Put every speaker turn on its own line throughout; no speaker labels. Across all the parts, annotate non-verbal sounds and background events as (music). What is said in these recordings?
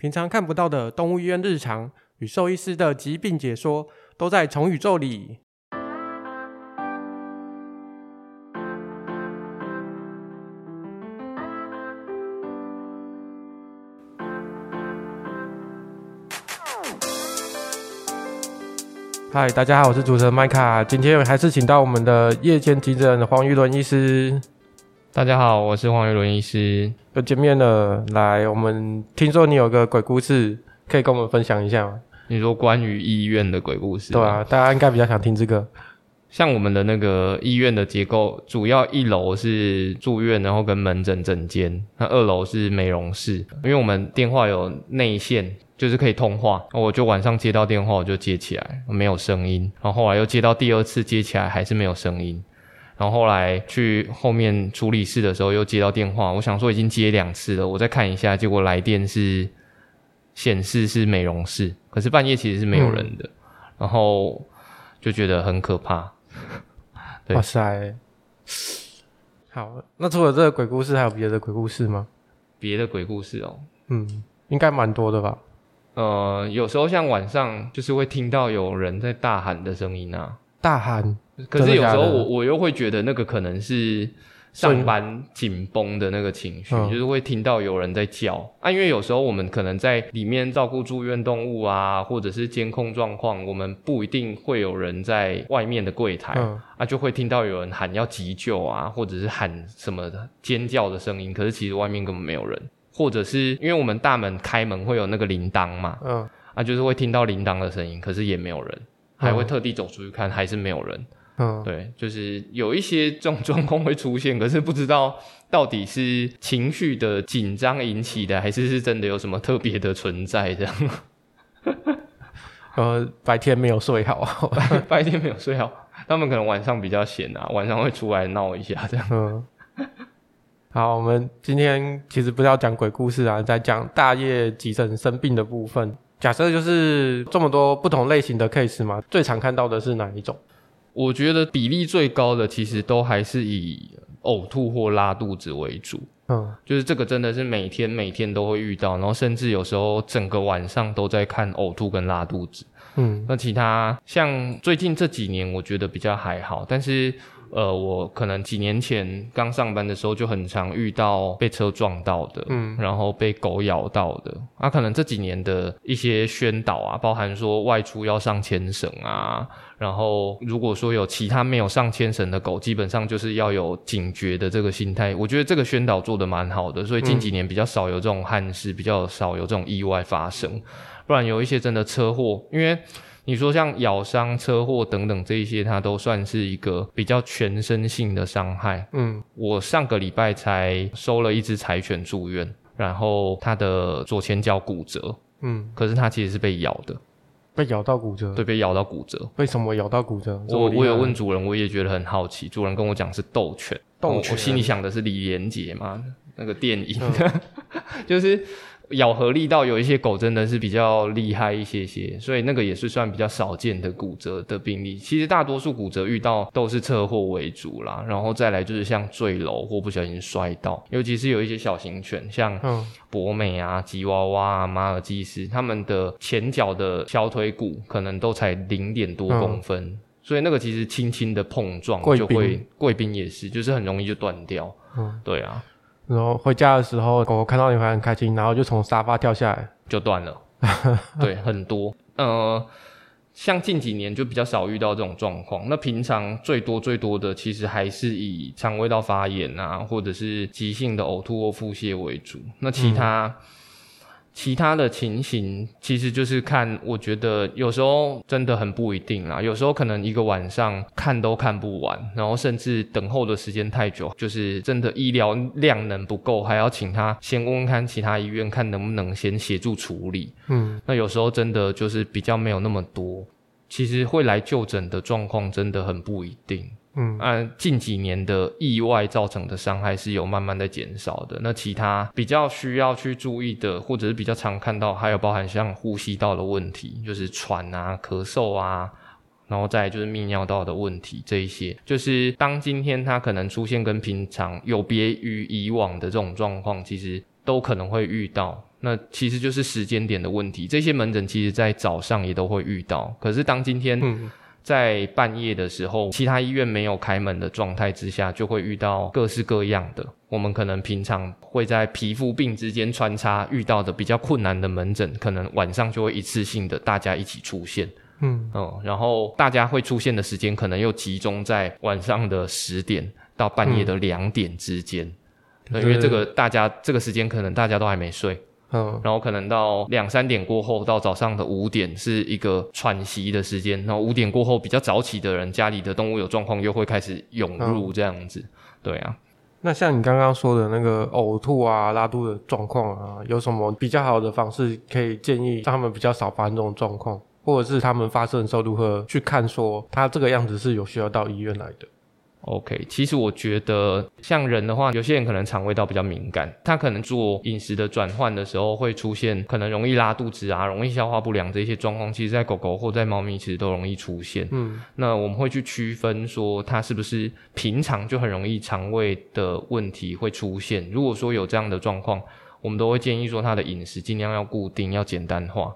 平常看不到的动物医院日常与兽医师的疾病解说，都在宠宇宙里。嗨，大家好，我是主持人麦卡，今天还是请到我们的夜间急诊黄于伦医师。
大家好，我是黄于伦医师，
又见面了。来，我们听说你有个鬼故事，可以跟我们分享一下吗？
你说关于医院的鬼故事？
对啊，大家应该比较想听这个。
像我们的那个医院的结构，主要一楼是住院，然后跟门诊诊间，那二楼是美容室。因为我们电话有内线，就是可以通话，我就晚上接到电话我就接起来，没有声音，然后后来又接到第二次接起来还是没有声音。然后后来去后面处理室的时候，又接到电话，我想说已经接两次了，我再看一下，结果来电是显示是美容室，可是半夜其实是没有人的，嗯、然后就觉得很可怕。对 (laughs)
哇塞！好，那除了这个鬼故事，还有别的鬼故事吗？
别的鬼故事哦，
嗯，应该蛮多的吧？
呃，有时候像晚上，就是会听到有人在大喊的声音啊，
大喊。
可是有时候我我又会觉得那个可能是上班紧绷的那个情绪，嗯、就是会听到有人在叫啊。因为有时候我们可能在里面照顾住院动物啊，或者是监控状况，我们不一定会有人在外面的柜台、嗯、啊，就会听到有人喊要急救啊，或者是喊什么尖叫的声音。可是其实外面根本没有人，或者是因为我们大门开门会有那个铃铛嘛，嗯，啊，就是会听到铃铛的声音，可是也没有人，还会特地走出去看，还是没有人。嗯，对，就是有一些这种状况会出现，可是不知道到底是情绪的紧张引起的，还是是真的有什么特别的存在这样。(laughs)
呃，白天没有睡好，
白 (laughs) 白天没有睡好，他们可能晚上比较闲啊，晚上会出来闹一下这样。(laughs) 嗯，
好，我们今天其实不是要讲鬼故事啊，在讲大夜急诊生病的部分。假设就是这么多不同类型的 case 嘛，最常看到的是哪一种？
我觉得比例最高的其实都还是以呕吐或拉肚子为主，嗯，就是这个真的是每天每天都会遇到，然后甚至有时候整个晚上都在看呕吐跟拉肚子，嗯，那其他像最近这几年我觉得比较还好，但是。呃，我可能几年前刚上班的时候就很常遇到被车撞到的，嗯，然后被狗咬到的。啊，可能这几年的一些宣导啊，包含说外出要上牵绳啊，然后如果说有其他没有上牵绳的狗，基本上就是要有警觉的这个心态。我觉得这个宣导做的蛮好的，所以近几年比较少有这种憾事，比较少有这种意外发生。不然有一些真的车祸，因为。你说像咬伤、车祸等等这一些，它都算是一个比较全身性的伤害。嗯，我上个礼拜才收了一只柴犬住院，然后它的左前脚骨折。嗯，可是它其实是被咬的，
被咬到骨折。
对，被咬到骨折。
为什么咬到骨折？
我我有问主人，我也觉得很好奇。主人跟我讲是斗犬，斗犬。我心里想的是李连杰嘛，那个电影，嗯、(laughs) 就是。咬合力道有一些狗真的是比较厉害一些些，所以那个也是算比较少见的骨折的病例。其实大多数骨折遇到都是车祸为主啦，然后再来就是像坠楼或不小心摔到，尤其是有一些小型犬，像博美啊、吉娃娃啊、马尔济斯，它们的前脚的小腿骨可能都才零点多公分，嗯、所以那个其实轻轻的碰撞就会，贵宾也是，就是很容易就断掉。嗯，对啊。
然后回家的时候，狗狗看到你还很开心，然后就从沙发跳下来，
就断了。(laughs) 对，很多。呃，像近几年就比较少遇到这种状况。那平常最多最多的，其实还是以肠胃道发炎啊，或者是急性的呕吐或腹泻为主。那其他。嗯其他的情形其实就是看，我觉得有时候真的很不一定啦。有时候可能一个晚上看都看不完，然后甚至等候的时间太久，就是真的医疗量能不够，还要请他先问问看其他医院，看能不能先协助处理。嗯，那有时候真的就是比较没有那么多，其实会来就诊的状况真的很不一定。嗯，按近几年的意外造成的伤害是有慢慢的减少的。那其他比较需要去注意的，或者是比较常看到，还有包含像呼吸道的问题，就是喘啊、咳嗽啊，然后再就是泌尿道的问题，这一些就是当今天它可能出现跟平常有别于以往的这种状况，其实都可能会遇到。那其实就是时间点的问题。这些门诊其实在早上也都会遇到，可是当今天在半夜的时候，其他医院没有开门的状态之下，就会遇到各式各样的。我们可能平常会在皮肤病之间穿插遇到的比较困难的门诊，可能晚上就会一次性的大家一起出现。嗯嗯，然后大家会出现的时间可能又集中在晚上的十点到半夜的两点之间。嗯，因为这个大家这个时间可能大家都还没睡。嗯，然后可能到两三点过后，到早上的五点是一个喘息的时间。然后五点过后，比较早起的人，家里的动物有状况，又会开始涌入这样子。对啊，
那像你刚刚说的那个呕吐啊、拉肚的状况啊，有什么比较好的方式可以建议让他们比较少发生这种状况，或者是他们发生的时候如何去看说他这个样子是有需要到医院来的
？OK，其实我觉得像人的话，有些人可能肠胃道比较敏感，他可能做饮食的转换的时候会出现可能容易拉肚子啊、容易消化不良这些状况，其实在狗狗或在猫咪其实都容易出现。嗯，那我们会去区分说它是不是平常就很容易肠胃的问题会出现。如果说有这样的状况，我们都会建议说它的饮食尽量要固定、要简单化。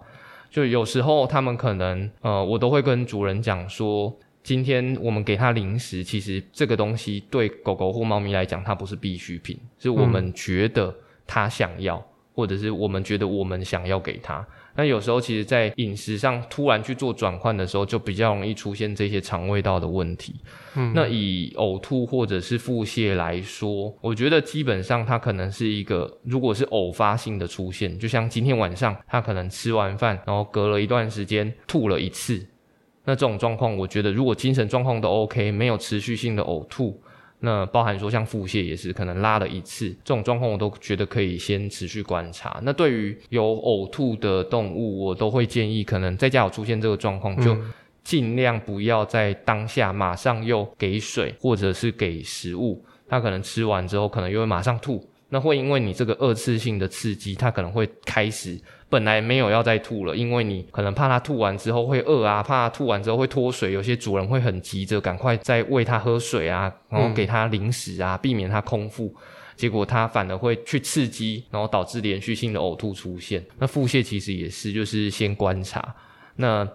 就有时候他们可能呃，我都会跟主人讲说。今天我们给它零食，其实这个东西对狗狗或猫咪来讲，它不是必需品，是我们觉得它想要，嗯、或者是我们觉得我们想要给它。那有时候，其实，在饮食上突然去做转换的时候，就比较容易出现这些肠胃道的问题。嗯，那以呕吐或者是腹泻来说，我觉得基本上它可能是一个，如果是偶发性的出现，就像今天晚上它可能吃完饭，然后隔了一段时间吐了一次。那这种状况，我觉得如果精神状况都 OK，没有持续性的呕吐，那包含说像腹泻也是可能拉了一次，这种状况我都觉得可以先持续观察。那对于有呕吐的动物，我都会建议，可能在家有出现这个状况，就尽量不要在当下马上又给水或者是给食物，它可能吃完之后可能又会马上吐，那会因为你这个二次性的刺激，它可能会开始。本来没有要再吐了，因为你可能怕它吐完之后会饿啊，怕它吐完之后会脱水，有些主人会很急着赶快再喂它喝水啊，然后给它零食啊，避免它空腹，结果它反而会去刺激，然后导致连续性的呕吐出现。那腹泻其实也是，就是先观察。那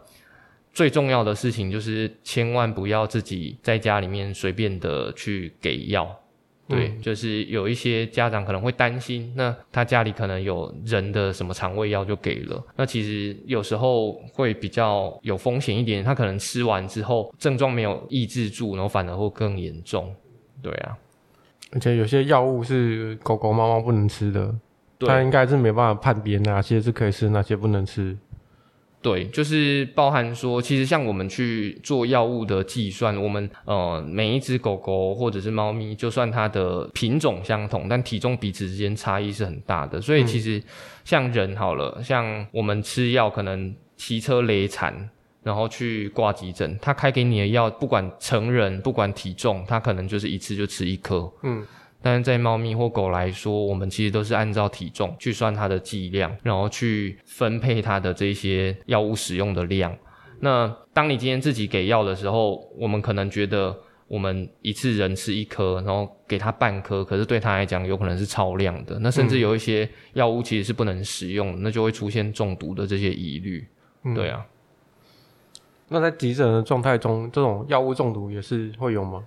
最重要的事情就是千万不要自己在家里面随便的去给药。对，就是有一些家长可能会担心，那他家里可能有人的什么肠胃药就给了，那其实有时候会比较有风险一点，他可能吃完之后症状没有抑制住，然后反而会更严重。对啊，
而且有些药物是狗狗、猫猫不能吃的，它对应该是没办法判别哪些是可以吃，哪些不能吃。
对，就是包含说，其实像我们去做药物的计算，我们呃每一只狗狗或者是猫咪，就算它的品种相同，但体重彼此之间差异是很大的。所以其实像人好了，像我们吃药可能骑车累残，然后去挂急诊，他开给你的药，不管成人不管体重，他可能就是一次就吃一颗。嗯。但是在猫咪或狗来说，我们其实都是按照体重去算它的剂量，然后去分配它的这些药物使用的量。那当你今天自己给药的时候，我们可能觉得我们一次人吃一颗，然后给它半颗，可是对它来讲有可能是超量的。那甚至有一些药物其实是不能使用的，那就会出现中毒的这些疑虑。嗯、对啊。
那在急诊的状态中，这种药物中毒也是会有吗？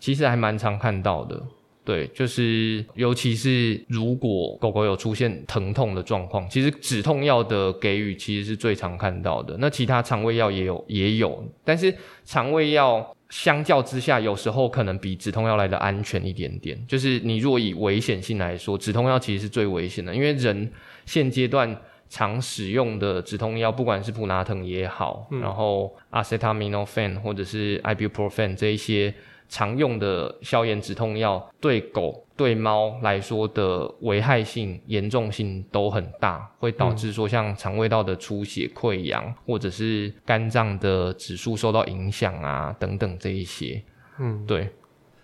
其实还蛮常看到的。对，就是尤其是如果狗狗有出现疼痛的状况，其实止痛药的给予其实是最常看到的。那其他肠胃药也有也有，但是肠胃药相较之下，有时候可能比止痛药来的安全一点点。就是你若以危险性来说，止痛药其实是最危险的，因为人现阶段常使用的止痛药，不管是普拿疼也好，嗯、然后阿塞他米诺芬或者是 ibuprofen 这一些。常用的消炎止痛药对狗对猫来说的危害性严重性都很大，会导致说像肠胃道的出血溃疡，或者是肝脏的指数受到影响啊等等这一些。嗯，对，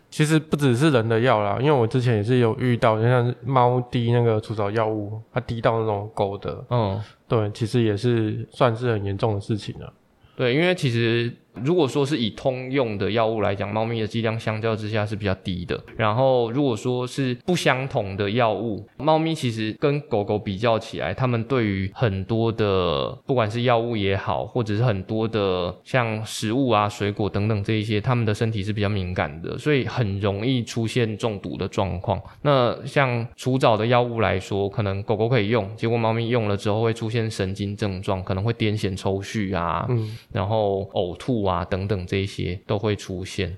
其实不只是人的药啦，因为我之前也是有遇到，就像猫滴那个除草药物，它滴到那种狗的，嗯，对，其实也是算是很严重的事情了。
对，因为其实。如果说是以通用的药物来讲，猫咪的剂量相较之下是比较低的。然后如果说是不相同的药物，猫咪其实跟狗狗比较起来，它们对于很多的不管是药物也好，或者是很多的像食物啊、水果等等这一些，它们的身体是比较敏感的，所以很容易出现中毒的状况。那像除蚤的药物来说，可能狗狗可以用，结果猫咪用了之后会出现神经症状，可能会癫痫抽搐啊，嗯，(laughs) 然后呕吐啊等等这些都会出现。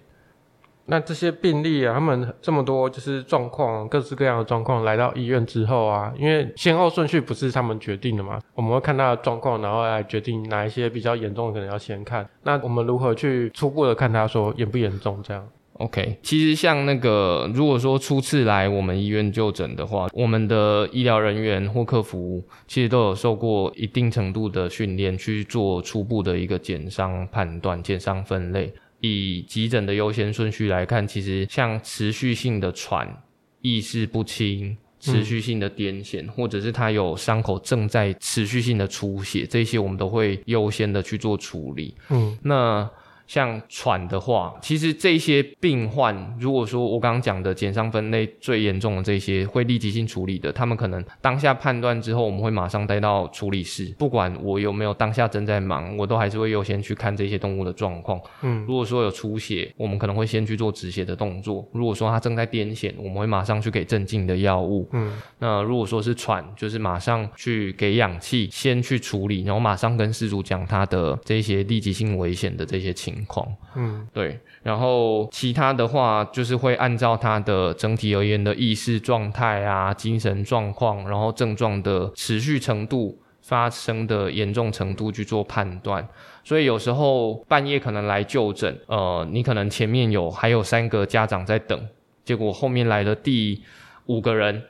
那这些病例啊，他们这么多就是状况，各式各样的状况来到医院之后啊，因为先后顺序不是他们决定的嘛，我们会看他的状况，然后来决定哪一些比较严重的可能要先看。那我们如何去初步的看他说严不严重这样
？OK，其实像那个如果说初次来我们医院就诊的话，我们的医疗人员或客服其实都有受过一定程度的训练，去做初步的一个减伤判断、减伤分类。以急诊的优先顺序来看，其实像持续性的喘、意识不清、持续性的癫痫，嗯、或者是他有伤口正在持续性的出血，这些我们都会优先的去做处理。嗯，那。像喘的话，其实这些病患，如果说我刚刚讲的减伤分类最严重的这些会立即性处理的，他们可能当下判断之后，我们会马上带到处理室。不管我有没有当下正在忙，我都还是会优先去看这些动物的状况。嗯，如果说有出血，我们可能会先去做止血的动作。如果说它正在癫痫，我们会马上去给镇静的药物。嗯，那如果说是喘，就是马上去给氧气，先去处理，然后马上跟事主讲他的这些立即性危险的这些情况。情况，嗯，对，然后其他的话就是会按照他的整体而言的意识状态啊、精神状况，然后症状的持续程度、发生的严重程度去做判断。所以有时候半夜可能来就诊，呃，你可能前面有还有三个家长在等，结果后面来了第五个人。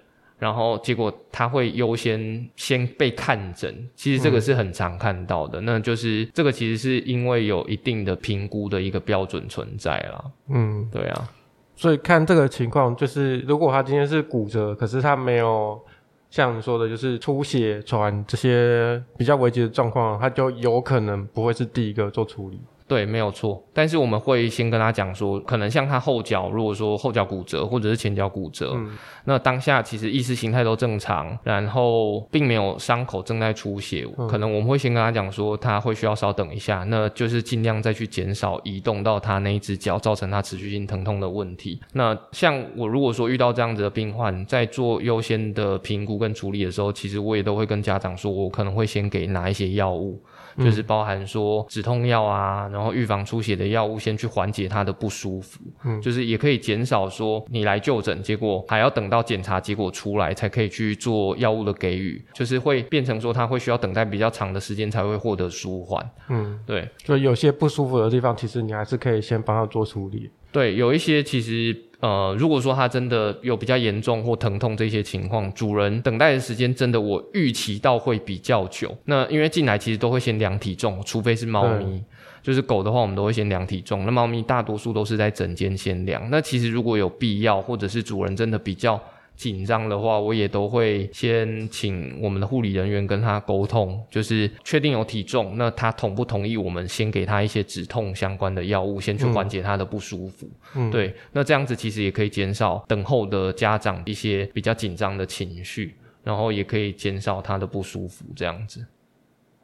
然后结果他会优先先被看诊，其实这个是很常看到的。嗯、那就是这个其实是因为有一定的评估的一个标准存在啦。嗯，对啊。
所以看这个情况，就是如果他今天是骨折，可是他没有像你说的，就是出血、喘这些比较危急的状况，他就有可能不会是第一个做处理。
对，没有错。但是我们会先跟他讲说，可能像他后脚，如果说后脚骨折或者是前脚骨折，嗯、那当下其实意识形态都正常，然后并没有伤口正在出血，嗯、可能我们会先跟他讲说，他会需要稍等一下，那就是尽量再去减少移动到他那一只脚，造成他持续性疼痛的问题。那像我如果说遇到这样子的病患，在做优先的评估跟处理的时候，其实我也都会跟家长说，我可能会先给拿一些药物。就是包含说止痛药啊，然后预防出血的药物，先去缓解他的不舒服。嗯，就是也可以减少说你来就诊，结果还要等到检查结果出来才可以去做药物的给予，就是会变成说他会需要等待比较长的时间才会获得舒缓。嗯，对，
就有些不舒服的地方，其实你还是可以先帮他做处理。
对，有一些其实。呃，如果说它真的有比较严重或疼痛这些情况，主人等待的时间真的我预期到会比较久。那因为进来其实都会先量体重，除非是猫咪，就是狗的话我们都会先量体重。那猫咪大多数都是在诊间先量。那其实如果有必要，或者是主人真的比较。紧张的话，我也都会先请我们的护理人员跟他沟通，就是确定有体重，那他同不同意我们先给他一些止痛相关的药物，先去缓解他的不舒服。嗯，对，那这样子其实也可以减少等候的家长一些比较紧张的情绪，然后也可以减少他的不舒服。这样子，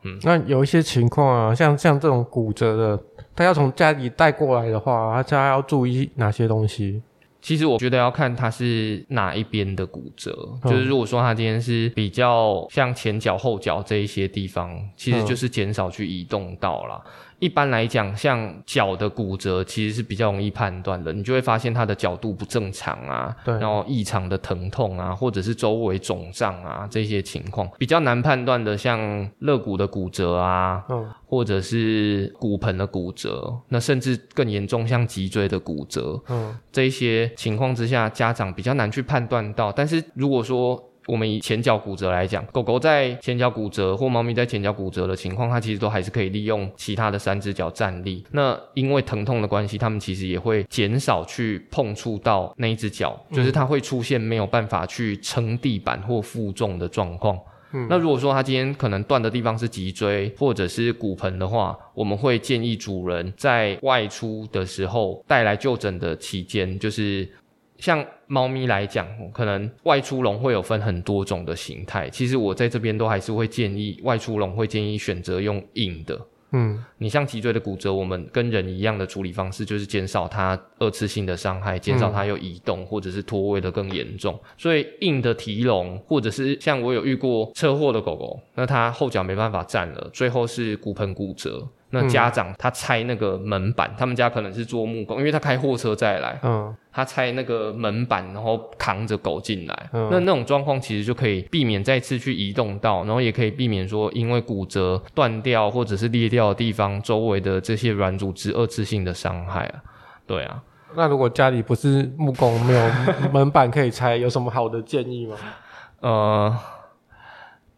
嗯，那有一些情况啊，像像这种骨折的，他要从家里带过来的话，他家要注意哪些东西？
其实我觉得要看他是哪一边的骨折，嗯、就是如果说他今天是比较像前脚后脚这一些地方，其实就是减少去移动到啦。嗯一般来讲，像脚的骨折其实是比较容易判断的，你就会发现它的角度不正常啊，对，然后异常的疼痛啊，或者是周围肿胀啊这些情况，比较难判断的，像肋骨的骨折啊，嗯，或者是骨盆的骨折，那甚至更严重，像脊椎的骨折，嗯，这些情况之下，家长比较难去判断到。但是如果说我们以前脚骨折来讲，狗狗在前脚骨折或猫咪在前脚骨折的情况，它其实都还是可以利用其他的三只脚站立。那因为疼痛的关系，它们其实也会减少去碰触到那一只脚，就是它会出现没有办法去撑地板或负重的状况。嗯，那如果说它今天可能断的地方是脊椎或者是骨盆的话，我们会建议主人在外出的时候带来就诊的期间，就是像猫咪来讲，可能外出笼会有分很多种的形态。其实我在这边都还是会建议外出笼会建议选择用硬的。嗯，你像脊椎的骨折，我们跟人一样的处理方式就是减少它二次性的伤害，减少它又移动或者是脱位的更严重。所以硬的提笼，或者是像我有遇过车祸的狗狗，那它后脚没办法站了，最后是骨盆骨折。那家长他拆那个门板，嗯、他们家可能是做木工，因为他开货车再来，嗯，他拆那个门板，然后扛着狗进来，嗯、那那种状况其实就可以避免再次去移动到，然后也可以避免说因为骨折断掉或者是裂掉的地方周围的这些软组织二次性的伤害啊，对啊。
那如果家里不是木工，没有门板可以拆，有什么好的建议吗？(laughs)
呃，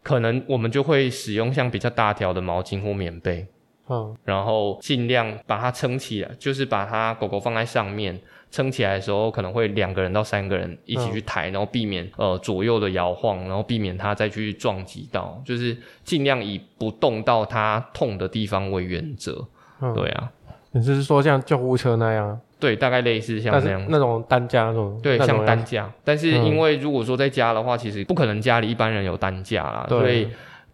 可能我们就会使用像比较大条的毛巾或棉被。嗯，然后尽量把它撑起来，就是把它狗狗放在上面，撑起来的时候可能会两个人到三个人一起去抬，嗯、然后避免呃左右的摇晃，然后避免它再去撞击到，就是尽量以不动到它痛的地方为原则。嗯、对啊，
你是说像救护车那样？
对，大概类似像那样
那种担架那种。
对，像担架，但是因为如果说在家的话，其实不可能家里一般人有担架啦，所以。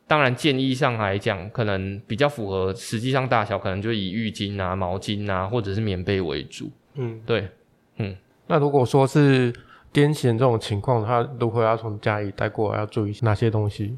当然，建议上来讲，可能比较符合实际上大小，可能就以浴巾啊、毛巾啊，或者是棉被为主。嗯，对，嗯。
那如果说是癫痫这种情况，他如果要从家里带过来，要注意哪些东西？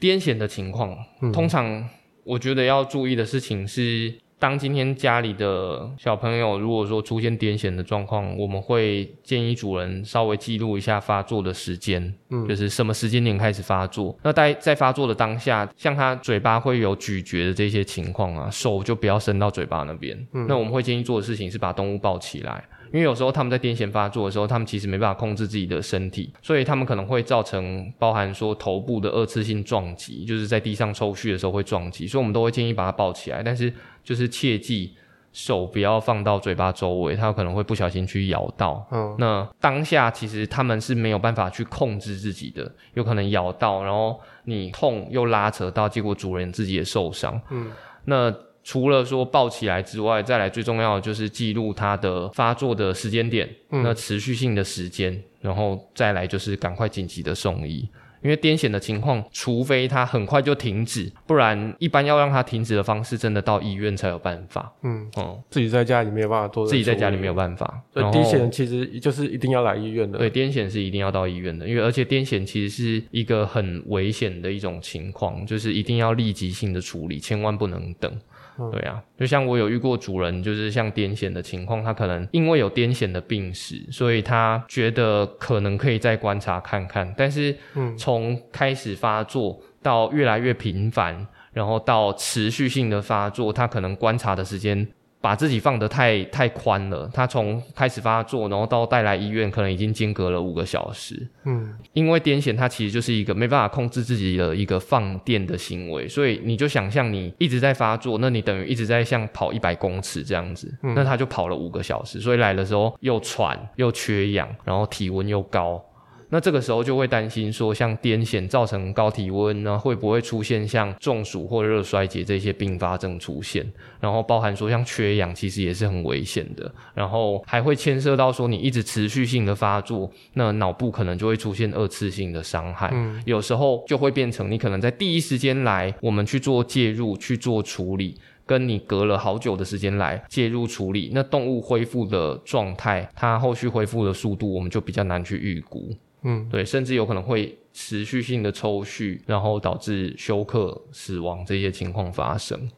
癫痫的情况，嗯、通常我觉得要注意的事情是。当今天家里的小朋友如果说出现癫痫的状况，我们会建议主人稍微记录一下发作的时间，嗯，就是什么时间点开始发作。那在在发作的当下，像他嘴巴会有咀嚼的这些情况啊，手就不要伸到嘴巴那边。嗯，那我们会建议做的事情是把动物抱起来。因为有时候他们在癫痫发作的时候，他们其实没办法控制自己的身体，所以他们可能会造成包含说头部的二次性撞击，就是在地上抽搐的时候会撞击，所以我们都会建议把它抱起来，但是就是切记手不要放到嘴巴周围，它有可能会不小心去咬到。嗯，那当下其实他们是没有办法去控制自己的，有可能咬到，然后你痛又拉扯到，结果主人自己也受伤。嗯，那。除了说抱起来之外，再来最重要的就是记录它的发作的时间点，嗯、那持续性的时间，然后再来就是赶快紧急的送医。因为癫痫的情况，除非它很快就停止，不然一般要让它停止的方式，真的到医院才有办法。嗯，
哦、嗯，自己在家里没有办法做，
自己在家里没有办法。
所以癫痫其实就是一定要来医院的。
对，癫痫是一定要到医院的，因为而且癫痫其实是一个很危险的一种情况，就是一定要立即性的处理，千万不能等。对啊，就像我有遇过主人，就是像癫痫的情况，他可能因为有癫痫的病史，所以他觉得可能可以再观察看看。但是，从开始发作到越来越频繁，然后到持续性的发作，他可能观察的时间。把自己放得太太宽了，他从开始发作，然后到带来医院，可能已经间隔了五个小时。嗯，因为癫痫它其实就是一个没办法控制自己的一个放电的行为，所以你就想象你一直在发作，那你等于一直在像跑一百公尺这样子，嗯，那他就跑了五个小时，所以来的时候又喘又缺氧，然后体温又高。那这个时候就会担心说，像癫痫造成高体温呢，会不会出现像中暑或热衰竭这些并发症出现？然后包含说像缺氧，其实也是很危险的。然后还会牵涉到说，你一直持续性的发作，那脑部可能就会出现二次性的伤害。嗯，有时候就会变成你可能在第一时间来，我们去做介入去做处理，跟你隔了好久的时间来介入处理，那动物恢复的状态，它后续恢复的速度，我们就比较难去预估。嗯，对，甚至有可能会持续性的抽搐，然后导致休克、死亡这些情况发生。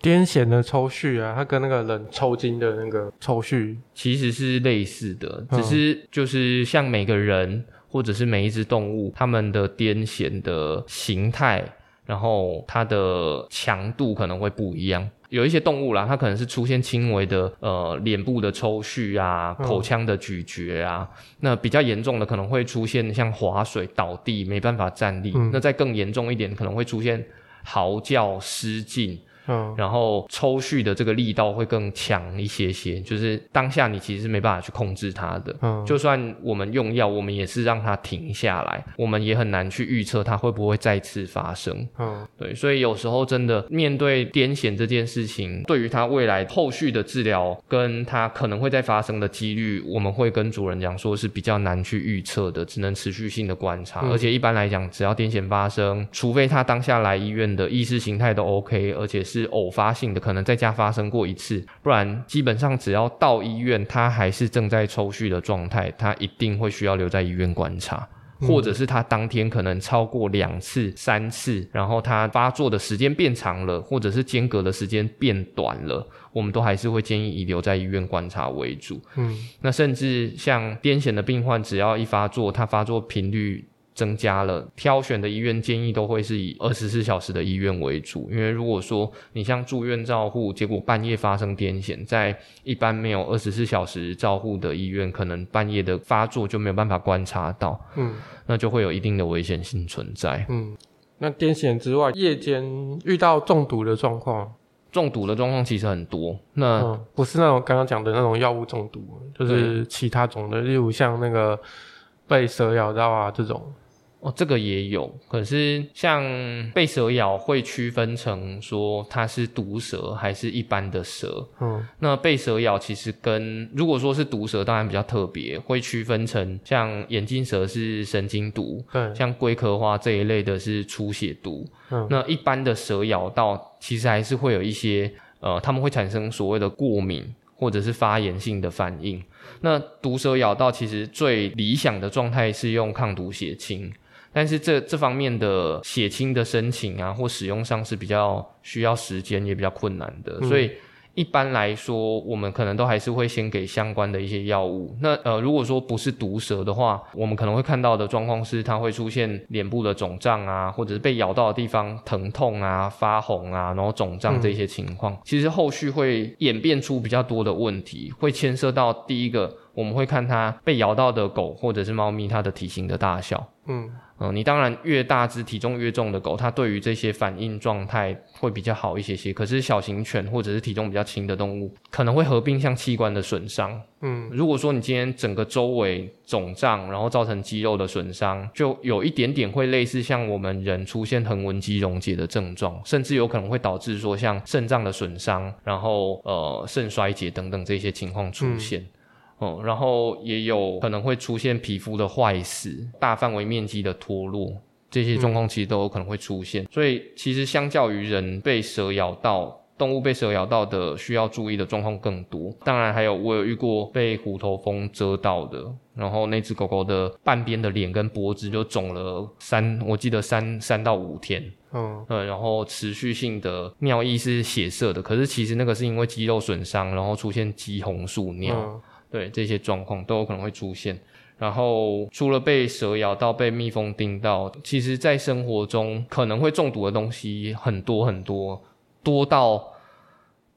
癫痫的抽搐啊，它跟那个人抽筋的那个抽搐
其实是类似的，只是就是像每个人或者是每一只动物，它们的癫痫的形态，然后它的强度可能会不一样。有一些动物啦，它可能是出现轻微的呃脸部的抽搐啊，口腔的咀嚼啊，嗯、那比较严重的可能会出现像滑水倒地没办法站立，嗯、那再更严重一点可能会出现嚎叫失禁，嗯，然后抽蓄的这个力道会更强一些些，就是当下你其实是没办法去控制它的。嗯，就算我们用药，我们也是让它停下来，我们也很难去预测它会不会再次发生。嗯，对，所以有时候真的面对癫痫这件事情，对于它未来后续的治疗跟它可能会再发生的几率，我们会跟主人讲说是比较难去预测的，只能持续性的观察。嗯，而且一般来讲，只要癫痫发生，除非他当下来医院的意识形态都 OK，而且是偶发性的，可能在家发生过一次，不然基本上只要到医院，他还是正在抽搐的状态，他一定会需要留在医院观察，嗯、或者是他当天可能超过两次、三次，然后他发作的时间变长了，或者是间隔的时间变短了，我们都还是会建议以留在医院观察为主。嗯，那甚至像癫痫的病患，只要一发作，他发作频率。增加了挑选的医院建议都会是以二十四小时的医院为主，因为如果说你像住院照护，结果半夜发生癫痫，在一般没有二十四小时照护的医院，可能半夜的发作就没有办法观察到，嗯，那就会有一定的危险性存在，
嗯，那癫痫之外，夜间遇到中毒的状况，
中毒的状况其实很多，那、
嗯、不是那种刚刚讲的那种药物中毒，就是其他种的，例如像那个被蛇咬到啊这种。
哦，这个也有，可是像被蛇咬会区分成说它是毒蛇还是一般的蛇。嗯，那被蛇咬其实跟如果说是毒蛇，当然比较特别，会区分成像眼镜蛇是神经毒，对，像龟壳花这一类的是出血毒。嗯，那一般的蛇咬到，其实还是会有一些呃，他们会产生所谓的过敏或者是发炎性的反应。那毒蛇咬到，其实最理想的状态是用抗毒血清。但是这这方面的血清的申请啊，或使用上是比较需要时间，也比较困难的，嗯、所以一般来说，我们可能都还是会先给相关的一些药物。那呃，如果说不是毒蛇的话，我们可能会看到的状况是，它会出现脸部的肿胀啊，或者是被咬到的地方疼痛啊、发红啊，然后肿胀这些情况。嗯、其实后续会演变出比较多的问题，会牵涉到第一个，我们会看它被咬到的狗或者是猫咪它的体型的大小。嗯。嗯，你当然越大只、体重越重的狗，它对于这些反应状态会比较好一些些。可是小型犬或者是体重比较轻的动物，可能会合并像器官的损伤。嗯，如果说你今天整个周围肿胀，然后造成肌肉的损伤，就有一点点会类似像我们人出现横纹肌溶解的症状，甚至有可能会导致说像肾脏的损伤，然后呃肾衰竭等等这些情况出现。嗯哦、嗯，然后也有可能会出现皮肤的坏死、大范围面积的脱落，这些状况其实都有可能会出现。嗯、所以，其实相较于人被蛇咬到，动物被蛇咬到的需要注意的状况更多。当然，还有我有遇过被虎头蜂蛰到的，然后那只狗狗的半边的脸跟脖子就肿了三，我记得三三到五天。嗯，嗯，然后持续性的尿液是血色的，可是其实那个是因为肌肉损伤，然后出现肌红素尿。嗯对，这些状况都有可能会出现，然后除了被蛇咬到、被蜜蜂叮到，其实在生活中可能会中毒的东西很多很多，多到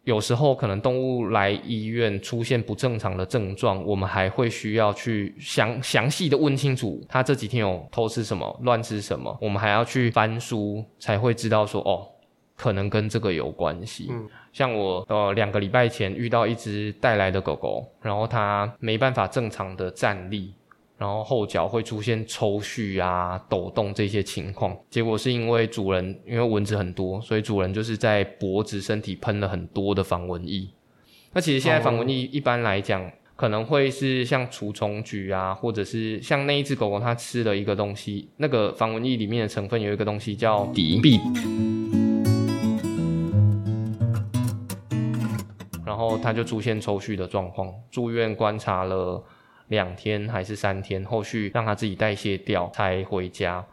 有时候可能动物来医院出现不正常的症状，我们还会需要去详详细的问清楚，它这几天有偷吃什么、乱吃什么，我们还要去翻书才会知道说哦。可能跟这个有关系。嗯，像我呃两个礼拜前遇到一只带来的狗狗，然后它没办法正常的站立，然后后脚会出现抽搐啊、抖动这些情况。结果是因为主人因为蚊子很多，所以主人就是在脖子、身体喷了很多的防蚊液。那其实现在防蚊液一般来讲，哦、可能会是像除虫菊啊，或者是像那一只狗狗它吃了一个东西，那个防蚊液里面的成分有一个东西叫敌避。后他就出现抽搐的状况，住院观察了两天还是三天，后续让他自己代谢掉才回家。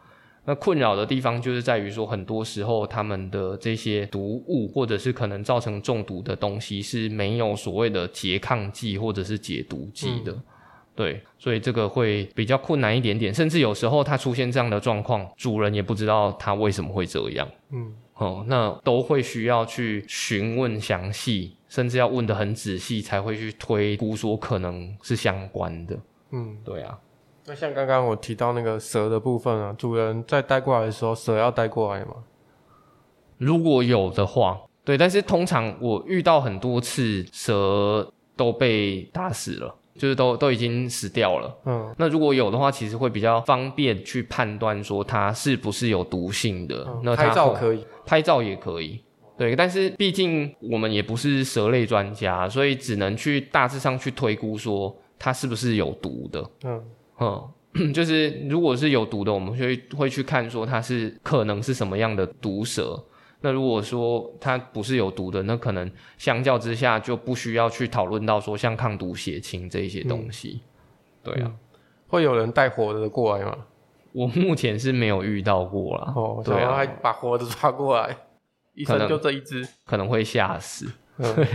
那困扰的地方就是在于说，很多时候他们的这些毒物或者是可能造成中毒的东西是没有所谓的拮抗剂或者是解毒剂的，嗯、对，所以这个会比较困难一点点，甚至有时候他出现这样的状况，主人也不知道他为什么会这样，嗯，哦，那都会需要去询问详细。甚至要问的很仔细，才会去推估说可能是相关的。嗯，对啊。
那像刚刚我提到那个蛇的部分啊，主人在带过来的时候，蛇要带过来吗？
如果有的话，对，但是通常我遇到很多次蛇都被打死了，就是都都已经死掉了。嗯，那如果有的话，其实会比较方便去判断说它是不是有毒性的。
嗯、
那
拍照可以，
拍照也可以。对，但是毕竟我们也不是蛇类专家，所以只能去大致上去推估说它是不是有毒的。嗯嗯，(clears throat) 就是如果是有毒的，我们会会去看说它是可能是什么样的毒蛇。那如果说它不是有毒的，那可能相较之下就不需要去讨论到说像抗毒血清这一些东西。嗯、对啊、嗯，
会有人带活的过来吗？
我目前是没有遇到过啦。
哦，对啊，还把活的抓过来，医生就这一只，
可能会吓死。对。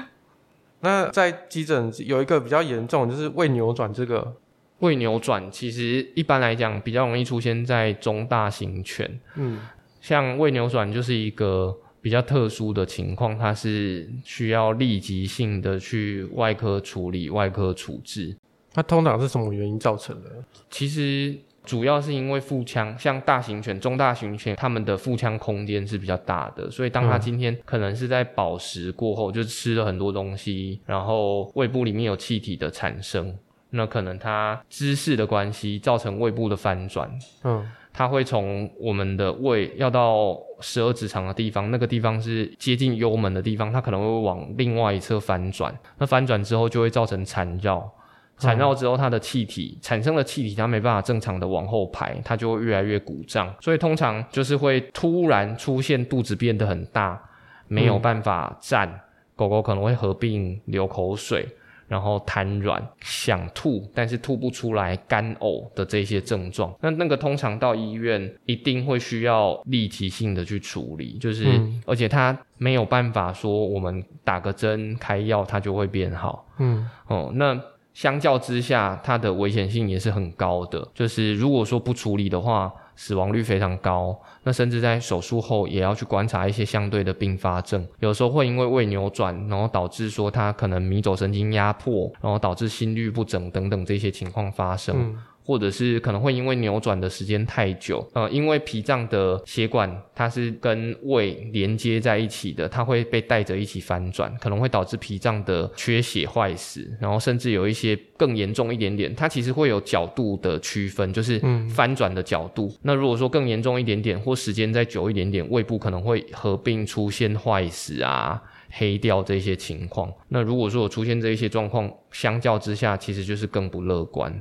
(laughs)
那在急诊有一个比较严重，就是胃扭转这个。
胃扭转其实一般来讲比较容易出现在中大型犬。嗯。像胃扭转就是一个比较特殊的情况，它是需要立即性的去外科处理、外科处置。
它通常是什么原因造成的？
其实主要是因为腹腔，像大型犬、中大型犬，它们的腹腔空间是比较大的，所以当它今天可能是在饱食过后，就吃了很多东西，然后胃部里面有气体的产生，那可能它姿势的关系造成胃部的翻转。嗯。它会从我们的胃要到十二指肠的地方，那个地方是接近幽门的地方，它可能会往另外一侧翻转。那翻转之后就会造成缠绕，缠绕之后它的气体、嗯、产生的气体它没办法正常的往后排，它就会越来越鼓胀。所以通常就是会突然出现肚子变得很大，没有办法站，嗯、狗狗可能会合并流口水。然后瘫软、想吐，但是吐不出来、干呕的这些症状，那那个通常到医院一定会需要立即性的去处理，就是、嗯、而且他没有办法说我们打个针开药它就会变好，嗯。哦，那相较之下它的危险性也是很高的，就是如果说不处理的话。死亡率非常高，那甚至在手术后也要去观察一些相对的并发症，有时候会因为胃扭转，然后导致说他可能迷走神经压迫，然后导致心律不整等等这些情况发生。或者是可能会因为扭转的时间太久，呃，因为脾脏的血管它是跟胃连接在一起的，它会被带着一起翻转，可能会导致脾脏的缺血坏死，然后甚至有一些更严重一点点，它其实会有角度的区分，就是翻转的角度。嗯。那如果说更严重一点点，或时间再久一点点，胃部可能会合并出现坏死啊、黑掉这些情况。那如果说我出现这一些状况，相较之下，其实就是更不乐观。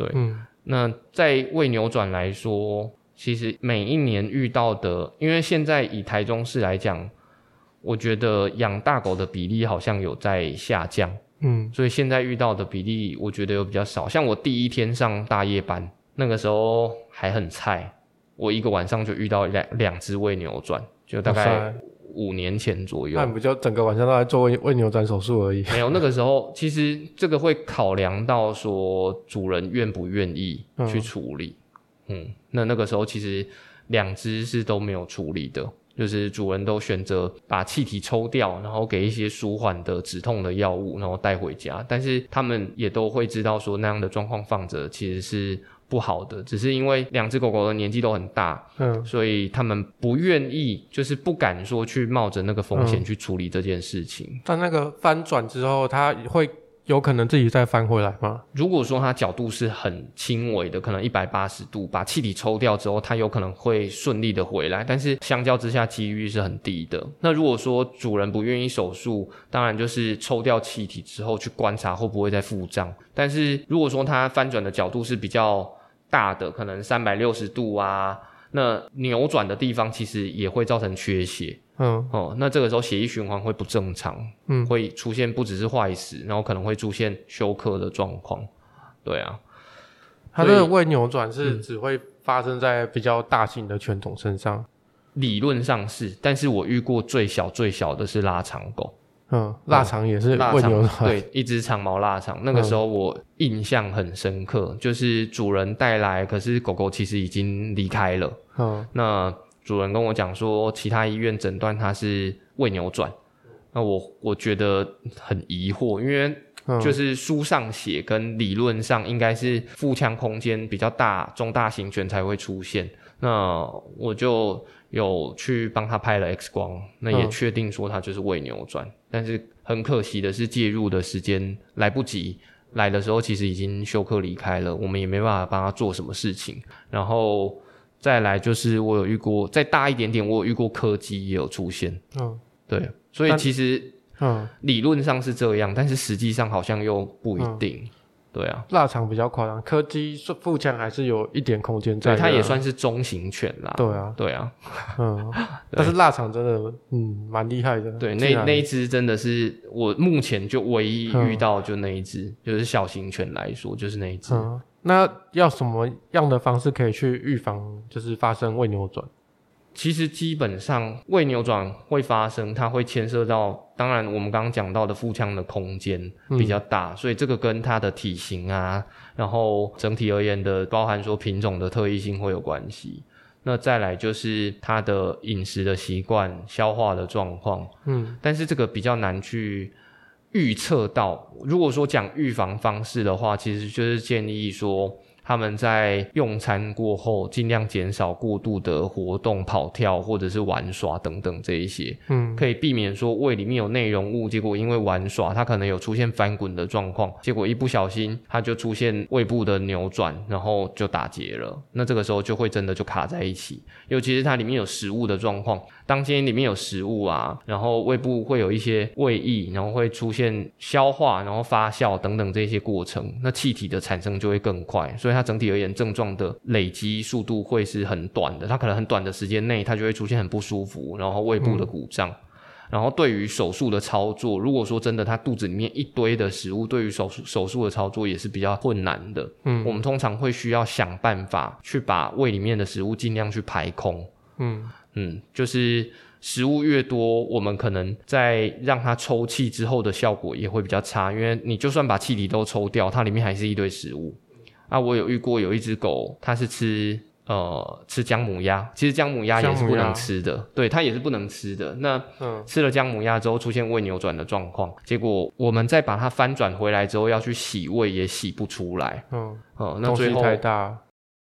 对，嗯，那在胃扭转来说，其实每一年遇到的，因为现在以台中市来讲，我觉得养大狗的比例好像有在下降，嗯，所以现在遇到的比例，我觉得有比较少。像我第一天上大夜班，那个时候还很菜，我一个晚上就遇到两两只胃扭转，就大概。五年前左右，
那你不就整个晚上都在做胃胃扭转手术而已？
没有，那个时候其实这个会考量到说主人愿不愿意去处理。嗯，嗯，那那个时候其实两只是都没有处理的，就是主人都选择把气体抽掉，然后给一些舒缓的止痛的药物，然后带回家。但是他们也都会知道说那样的状况放着其实是。不好的，只是因为两只狗狗的年纪都很大，嗯，所以他们不愿意，就是不敢说去冒着那个风险去处理这件事情。
嗯，但那个翻转之后，它会有可能自己再翻回来吗？
如果说它角度是很轻微的，可能一百八十度，把气体抽掉之后，它有可能会顺利的回来。但是相较之下，几率是很低的。那如果说主人不愿意手术，当然就是抽掉气体之后去观察会不会再腹胀。但是如果说它翻转的角度是比较大的可能三百六十度啊，那扭转的地方其实也会造成缺血，嗯。哦，那这个时候血液循环会不正常，嗯，会出现不只是坏死，然后可能会出现休克的状况，对啊，
它这个胃扭转是只会发生在比较大型的犬种身上，
理论上是，但是我遇过最小最小的是拉长狗。
嗯，腊肠也是胃扭转，
对，一只长毛腊肠。那个时候我印象很深刻，嗯、就是主人带来，可是狗狗其实已经离开了。嗯，那主人跟我讲说，其他医院诊断它是胃扭转。那我我觉得很疑惑，因为就是书上写跟理论上应该是腹腔空间比较大，中大型犬才会出现。那我就有去帮他拍了 X 光，那也确定说他就是胃扭转，嗯、但是很可惜的是介入的时间来不及，来的时候其实已经休克离开了，我们也没办法帮他做什么事情。然后再来就是我有遇过再大一点点，我有遇过柯基也有出现，嗯，对，所以其实。嗯，理论上是这样，但是实际上好像又不一定。嗯、对啊，
腊肠比较夸张，柯基腹腔还是有一点空间在。
对，它也算是中型犬啦。
对啊，
对啊，
嗯，(laughs) 但是腊肠真的，嗯，蛮厉害的。
对，那那一只真的是我目前就唯一遇到就那一只，嗯、就是小型犬来说，就是那一只。
嗯，那要什么样的方式可以去预防，就是发生胃扭转？
其实基本上胃扭转会发生，它会牵涉到，当然我们刚刚讲到的腹腔的空间比较大，嗯、所以这个跟它的体型啊，然后整体而言的，包含说品种的特异性会有关系。那再来就是它的饮食的习惯、消化的状况，嗯，但是这个比较难去预测到。如果说讲预防方式的话，其实就是建议说。他们在用餐过后，尽量减少过度的活动、跑跳或者是玩耍等等这一些，嗯，可以避免说胃里面有内容物，结果因为玩耍，它可能有出现翻滚的状况，结果一不小心它就出现胃部的扭转，然后就打结了。那这个时候就会真的就卡在一起，尤其是它里面有食物的状况，当今天里面有食物啊，然后胃部会有一些胃液，然后会出现消化，然后发酵等等这些过程，那气体的产生就会更快，所以它。它整体而言，症状的累积速度会是很短的。它可能很短的时间内，它就会出现很不舒服，然后胃部的鼓胀。嗯、然后对于手术的操作，如果说真的，它肚子里面一堆的食物，对于手术手术的操作也是比较困难的。嗯，我们通常会需要想办法去把胃里面的食物尽量去排空。嗯嗯，就是食物越多，我们可能在让它抽气之后的效果也会比较差，因为你就算把气体都抽掉，它里面还是一堆食物。啊，我有遇过有一只狗，它是吃呃吃姜母鸭，其实姜母鸭也是不能吃的，对，它也是不能吃的。那、嗯、吃了姜母鸭之后出现胃扭转的状况，结果我们再把它翻转回来之后要去洗胃也洗不出来，嗯，哦、嗯，那最后太大，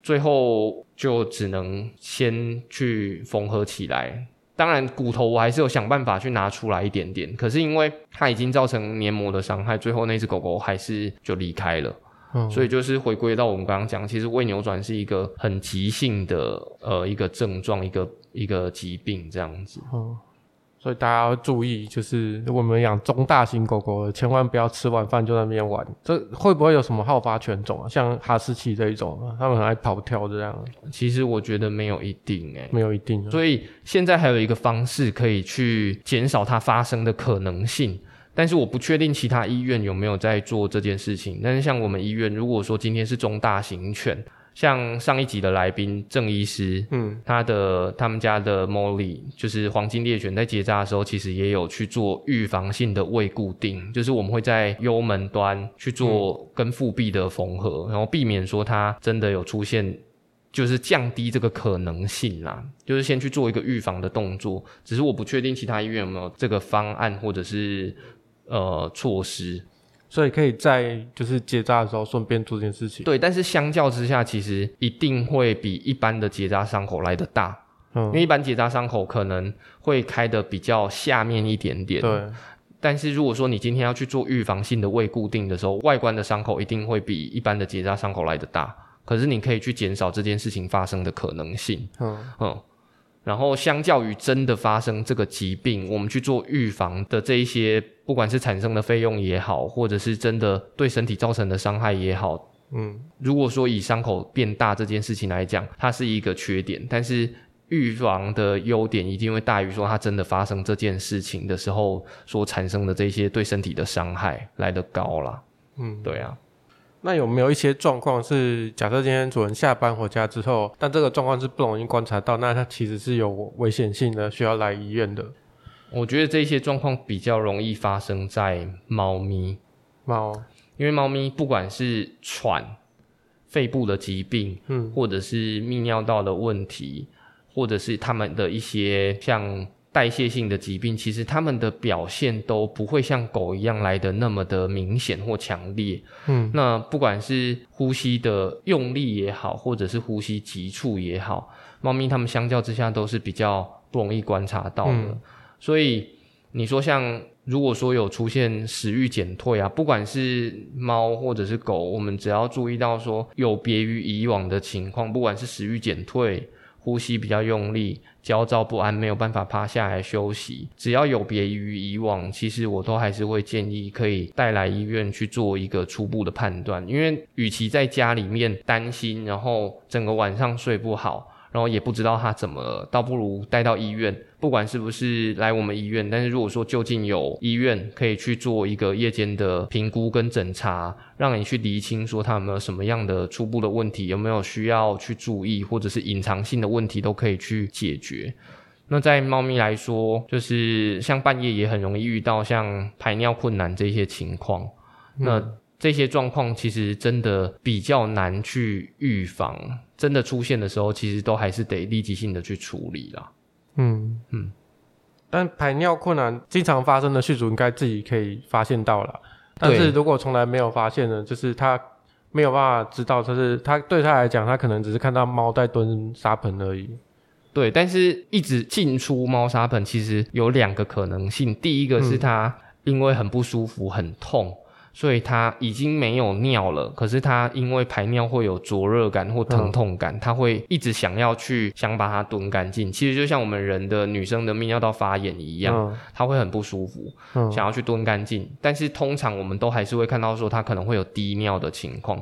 最后就只能先去缝合起来。当然骨头我还是有想办法去拿出来一点点，可是因为它已经造成黏膜的伤害，最后那只狗狗还是就离开了。嗯、所以就是回归到我们刚刚讲，其实胃扭转是一个很急性的呃一个症状，一个一个疾病这样子。嗯，
所以大家要注意，就是如果我们养中大型狗狗，千万不要吃完饭就在那边玩。这会不会有什么好发犬种啊？像哈士奇这一种，他们很爱跑跳这样。
其实我觉得没有一定诶、欸，
没有一定。
所以现在还有一个方式可以去减少它发生的可能性。但是我不确定其他医院有没有在做这件事情。但是像我们医院，如果说今天是中大型犬，像上一集的来宾郑医师，嗯，他的他们家的 Molly 就是黄金猎犬，在结扎的时候，其实也有去做预防性的胃固定，就是我们会在幽门端去做跟腹壁的缝合，嗯、然后避免说它真的有出现，就是降低这个可能性啦，就是先去做一个预防的动作。只是我不确定其他医院有没有这个方案，或者是。呃，措施，
所以可以在就是结扎的时候顺便做这件事情。
对，但是相较之下，其实一定会比一般的结扎伤口来的大。嗯，因为一般结扎伤口可能会开的比较下面一点点。
对，
但是如果说你今天要去做预防性的胃固定的时候，外观的伤口一定会比一般的结扎伤口来的大。可是你可以去减少这件事情发生的可能性。嗯嗯。然后，相较于真的发生这个疾病，我们去做预防的这一些，不管是产生的费用也好，或者是真的对身体造成的伤害也好，嗯，如果说以伤口变大这件事情来讲，它是一个缺点，但是预防的优点一定会大于说它真的发生这件事情的时候所产生的这些对身体的伤害来得高啦。嗯，对啊。
那有没有一些状况是，假设今天主人下班回家之后，但这个状况是不容易观察到，那它其实是有危险性的，需要来医院的？
我觉得这些状况比较容易发生在猫咪。
猫，
因为猫咪不管是喘、肺部的疾病，嗯，或者是泌尿道的问题，或者是它们的一些像代谢性的疾病，其实他们的表现都不会像狗一样来的那么的明显或强烈。
嗯，
那不管是呼吸的用力也好，或者是呼吸急促也好，猫咪它们相较之下都是比较不容易观察到的。嗯，所以你说像如果说有出现食欲减退啊，不管是猫或者是狗，我们只要注意到说有别于以往的情况，不管是食欲减退。呼吸比较用力，焦躁不安，没有办法趴下来休息。只要有别于以往，其实我都还是会建议可以带来医院去做一个初步的判断。因为与其在家里面担心，然后整个晚上睡不好。然后也不知道他怎么了，倒不如带到医院，不管是不是来我们医院，但是如果说就近有医院可以去做一个夜间的评估跟诊查，让你去厘清说他有没有什么样的初步的问题，有没有需要去注意，或者是隐藏性的问题都可以去解决。那在猫咪来说，就是像半夜也很容易遇到像排尿困难这些情况，嗯、那。这些状况其实真的比较难去预防，真的出现的时候，其实都还是得立即性的去处理啦。
嗯。嗯，但排尿困难经常发生的续主应该自己可以发现到了，但是如果从来没有发现呢，就是他没有办法知道，就是他对他来讲，他可能只是看到猫在蹲沙盆而已。
对，但是一直进出猫砂盆，其实有两个可能性，第一个是他因为很不舒服、很痛。所以他已经没有尿了，可是他因为排尿会有灼热感或疼痛感，他会一直想要去想把它蹲干净。其实就像我们人的女生的泌尿道发炎一样，他会很不舒服，想要去蹲干净。但是通常我们都还是会看到说他可能会有滴尿的情况。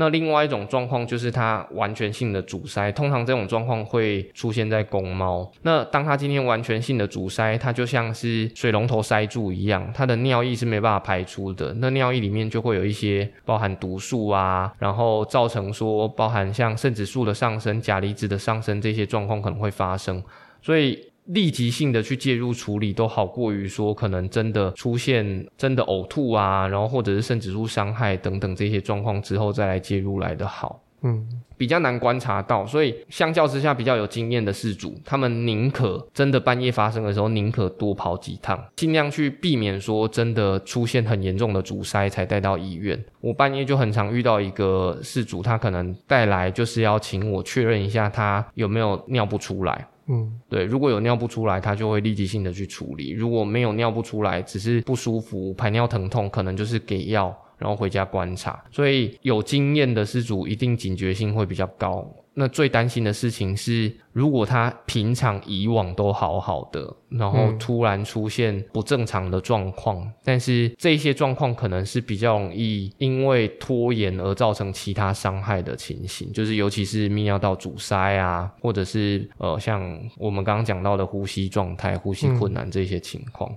那另外一种状况就是它完全性的阻塞，通常这种状况会出现在公猫。那当它今天完全性的阻塞，它就像是水龙头塞住一样，它的尿液是没办法排出的。那尿液里面就会有一些包含毒素啊，然后造成说包含像肾指数的上升、钾离子的上升这些状况可能会发生，所以。立即性的去介入处理都好过于说可能真的出现真的呕吐啊，然后或者是肾指数伤害等等这些状况之后再来介入来的好。
嗯，
比较难观察到，所以相较之下比较有经验的事主，他们宁可真的半夜发生的时候宁可多跑几趟，尽量去避免说真的出现很严重的阻塞才带到医院。我半夜就很常遇到一个事主，他可能带来就是要请我确认一下他有没有尿不出来。
嗯，
对，如果有尿不出来，他就会立即性的去处理；如果没有尿不出来，只是不舒服、排尿疼痛，可能就是给药，然后回家观察。所以有经验的失主一定警觉性会比较高。那最担心的事情是，如果他平常以往都好好的，然后突然出现不正常的状况，但是这些状况可能是比较容易因为拖延而造成其他伤害的情形，就是尤其是泌尿道阻塞啊，或者是呃像我们刚刚讲到的呼吸状态、呼吸困难这些情况。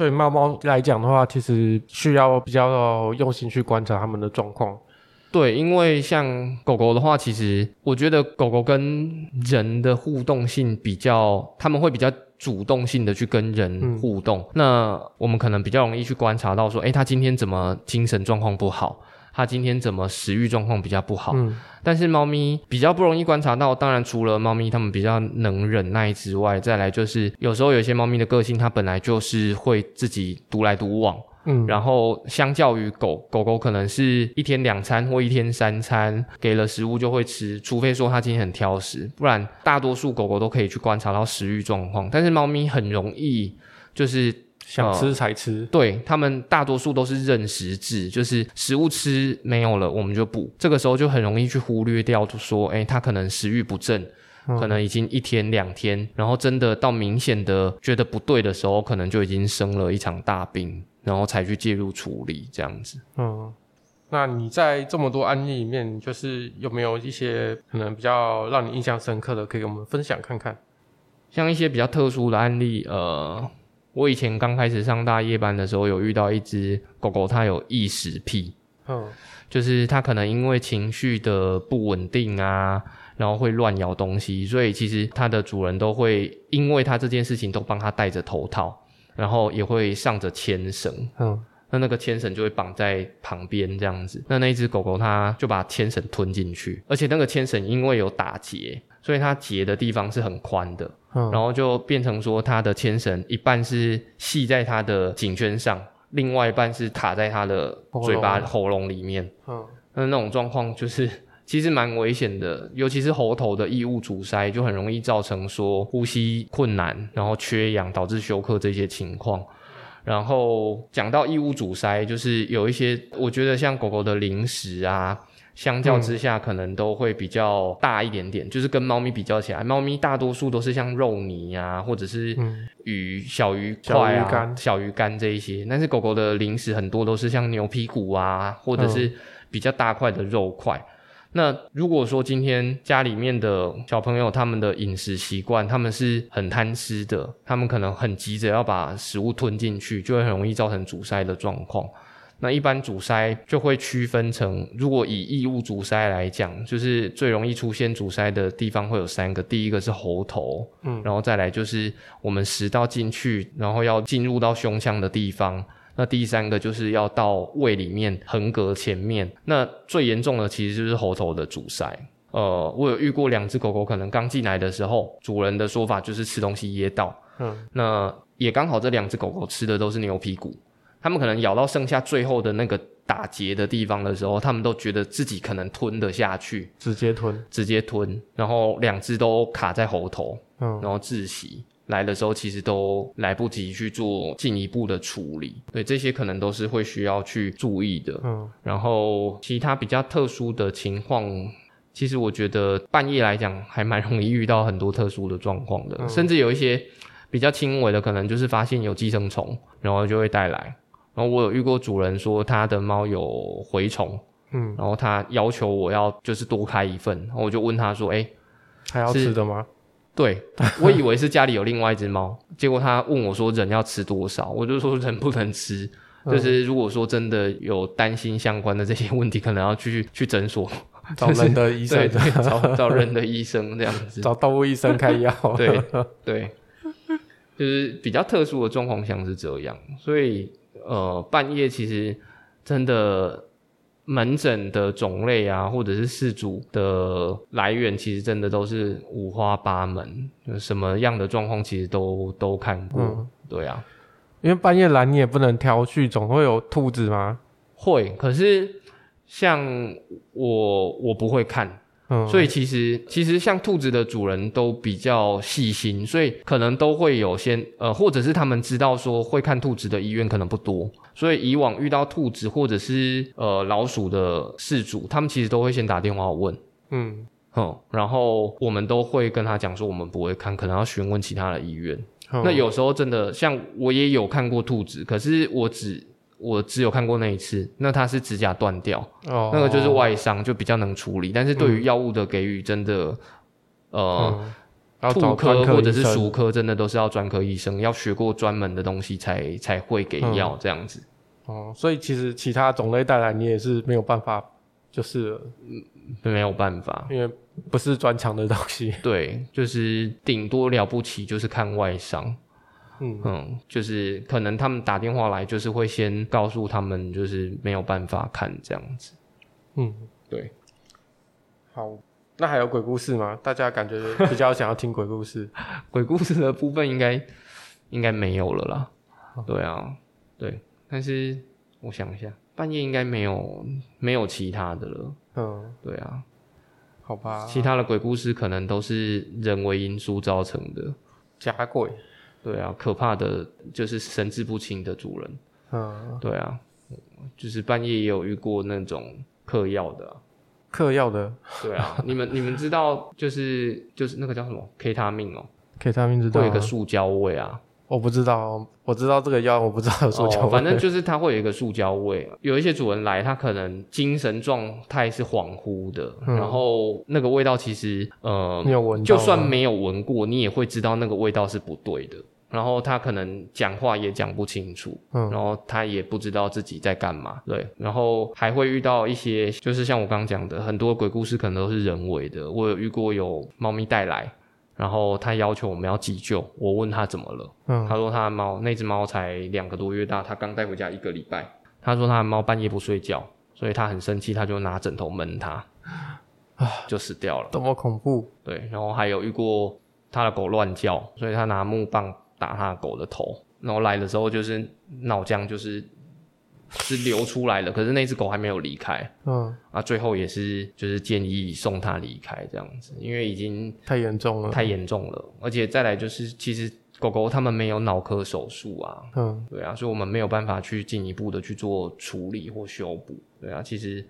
所以猫猫来讲的话，其实需要比较用心去观察它们的状况。
对，因为像狗狗的话，其实我觉得狗狗跟人的互动性比较，他们会比较主动性的去跟人互动。嗯、那我们可能比较容易去观察到说，诶，它今天怎么精神状况不好？它今天怎么食欲状况比较不好？嗯、但是猫咪比较不容易观察到。当然，除了猫咪它们比较能忍耐之外，再来就是有时候有些猫咪的个性，它本来就是会自己独来独往。
嗯，
然后相较于狗，狗狗可能是一天两餐或一天三餐，给了食物就会吃，除非说它今天很挑食，不然大多数狗狗都可以去观察到食欲状况。但是猫咪很容易就是
想吃才吃，
呃、对，他们大多数都是认食制，就是食物吃没有了我们就补，这个时候就很容易去忽略掉，就说哎，他可能食欲不振，可能已经一天两天，然后真的到明显的觉得不对的时候，可能就已经生了一场大病。然后才去介入处理这样子。
嗯，那你在这么多案例里面，就是有没有一些可能比较让你印象深刻的，可以跟我们分享看看？
像一些比较特殊的案例，呃，我以前刚开始上大夜班的时候，有遇到一只狗狗，它有异食癖。
嗯，
就是它可能因为情绪的不稳定啊，然后会乱咬东西，所以其实它的主人都会因为它这件事情都帮它戴着头套。然后也会上着牵绳，
嗯，
那那个牵绳就会绑在旁边这样子。那那一只狗狗它就把牵绳吞进去，而且那个牵绳因为有打结，所以它结的地方是很宽的，嗯，然后就变成说它的牵绳一半是系在它的颈圈上，另外一半是卡在它的嘴巴喉咙里面，嗯，那那种状况就是。其实蛮危险的，尤其是喉头的异物阻塞，就很容易造成说呼吸困难，然后缺氧导致休克这些情况。然后讲到异物阻塞，就是有一些，我觉得像狗狗的零食啊，相较之下可能都会比较大一点点，嗯、就是跟猫咪比较起来，猫咪大多数都是像肉泥啊，或者是鱼、小鱼块啊、小鱼干这一些，但是狗狗的零食很多都是像牛皮骨啊，或者是比较大块的肉块。那如果说今天家里面的小朋友他们的饮食习惯，他们是很贪吃的，他们可能很急着要把食物吞进去，就会很容易造成阻塞的状况。那一般阻塞就会区分成，如果以异物阻塞来讲，就是最容易出现阻塞的地方会有三个，第一个是喉头，嗯，然后再来就是我们食道进去，然后要进入到胸腔的地方。那第三个就是要到胃里面横膈前面，那最严重的其实就是喉头的阻塞。呃，我有遇过两只狗狗，可能刚进来的时候，主人的说法就是吃东西噎到，嗯，那也刚好这两只狗狗吃的都是牛皮骨，他们可能咬到剩下最后的那个打结的地方的时候，他们都觉得自己可能吞得下去，
直接吞，
直接吞，然后两只都卡在喉头，嗯，然后窒息。来的时候其实都来不及去做进一步的处理，对，这些可能都是会需要去注意的。嗯，然后其他比较特殊的情况，其实我觉得半夜来讲还蛮容易遇到很多特殊的状况的，嗯，甚至有一些比较轻微的，可能就是发现有寄生虫，然后就会带来。然后我有遇过主人说他的猫有蛔虫，嗯，然后他要求我要就是多开一份，然后我就问他说：“哎，
还要吃的吗？”
对，我以为是家里有另外一只猫，结果他问我说：“人要吃多少？”我就说：“人不能吃。嗯”就是如果说真的有担心相关的这些问题，可能要去去诊所 (laughs)
找人的医生，
对对，找找人的医生这样子，(laughs)
找动物医生开药。(laughs)
对对，就是比较特殊的状况像是这样，所以呃，半夜其实真的。门诊的种类啊，或者是事主的来源，其实真的都是五花八门，就什么样的状况其实都都看过。嗯，对啊，
因为半夜来你也不能挑去，总会有兔子吗？
会，可是像我，我不会看。嗯，所以其实其实像兔子的主人都比较细心，所以可能都会有先呃，或者是他们知道说会看兔子的医院可能不多，所以以往遇到兔子或者是呃老鼠的事主，他们其实都会先打电话问，嗯，嗯，然后我们都会跟他讲说我们不会看，可能要询问其他的医院。嗯，那有时候真的像我也有看过兔子，可是我只。我只有看过那一次，那他是指甲断掉，哦，那个就是外伤，就比较能处理。但是对于药物的给予，真的，嗯、呃，兔、嗯、科或者是鼠科，真的都是要专科医生，要学过专门的东西才才会给药这样子。
哦，所以其实其他种类带来你也是没有办法，就是
嗯，没有办法，
因为不是专长的东西。(laughs)
对，就是顶多了不起就是看外伤。嗯嗯，就是可能他们打电话来，就是会先告诉他们，就是没有办法看这样子。嗯，对。
好，那还有鬼故事吗？大家感觉比较想要听鬼故事。(laughs)
鬼故事的部分应该应该没有了啦。对啊，对。但是我想一下，半夜应该没有没有其他的了。嗯，对啊。
好吧。
其他的鬼故事可能都是人为因素造成的。
假鬼。
对啊，可怕的就是神志不清的主人。嗯，对啊，就是半夜也有遇过那种嗑药的、啊，
嗑药的。
对啊，你们你们知道，就是就是那个叫什么 K 他命哦
，K 他命知道。
会有一个塑胶味啊。
我不知道，我知道这个药，我不知道有塑胶味。
哦，反正就是它会有一个塑胶味。有一些主人来，他可能精神状态是恍惚的，嗯，然后那个味道其实呃，
你有闻，
就算没有闻过，你也会知道那个味道是不对的。然后他可能讲话也讲不清楚，嗯，然后他也不知道自己在干嘛，对，然后还会遇到一些，就是像我刚刚讲的，很多鬼故事可能都是人为的。我有遇过有猫咪带来。然后他要求我们要急救，我问他怎么了，嗯，他说他的猫那只猫才两个多月大，他刚带回家一个礼拜，他说他的猫半夜不睡觉，所以他很生气，他就拿枕头闷它，啊，就死掉了。
多么恐怖！
对，然后还有遇过他的狗乱叫，所以他拿木棒打他的狗的头，然后来的时候就是脑浆就是。是流出来了，可是那只狗还没有离开。嗯，啊，最后也是就是建议送它离开这样子，因为已经
太严重了，
太严重了。而且再来就是，其实狗狗它们没有脑科手术啊。嗯，对啊，所以我们没有办法去进一步的去做处理或修补。对啊，其实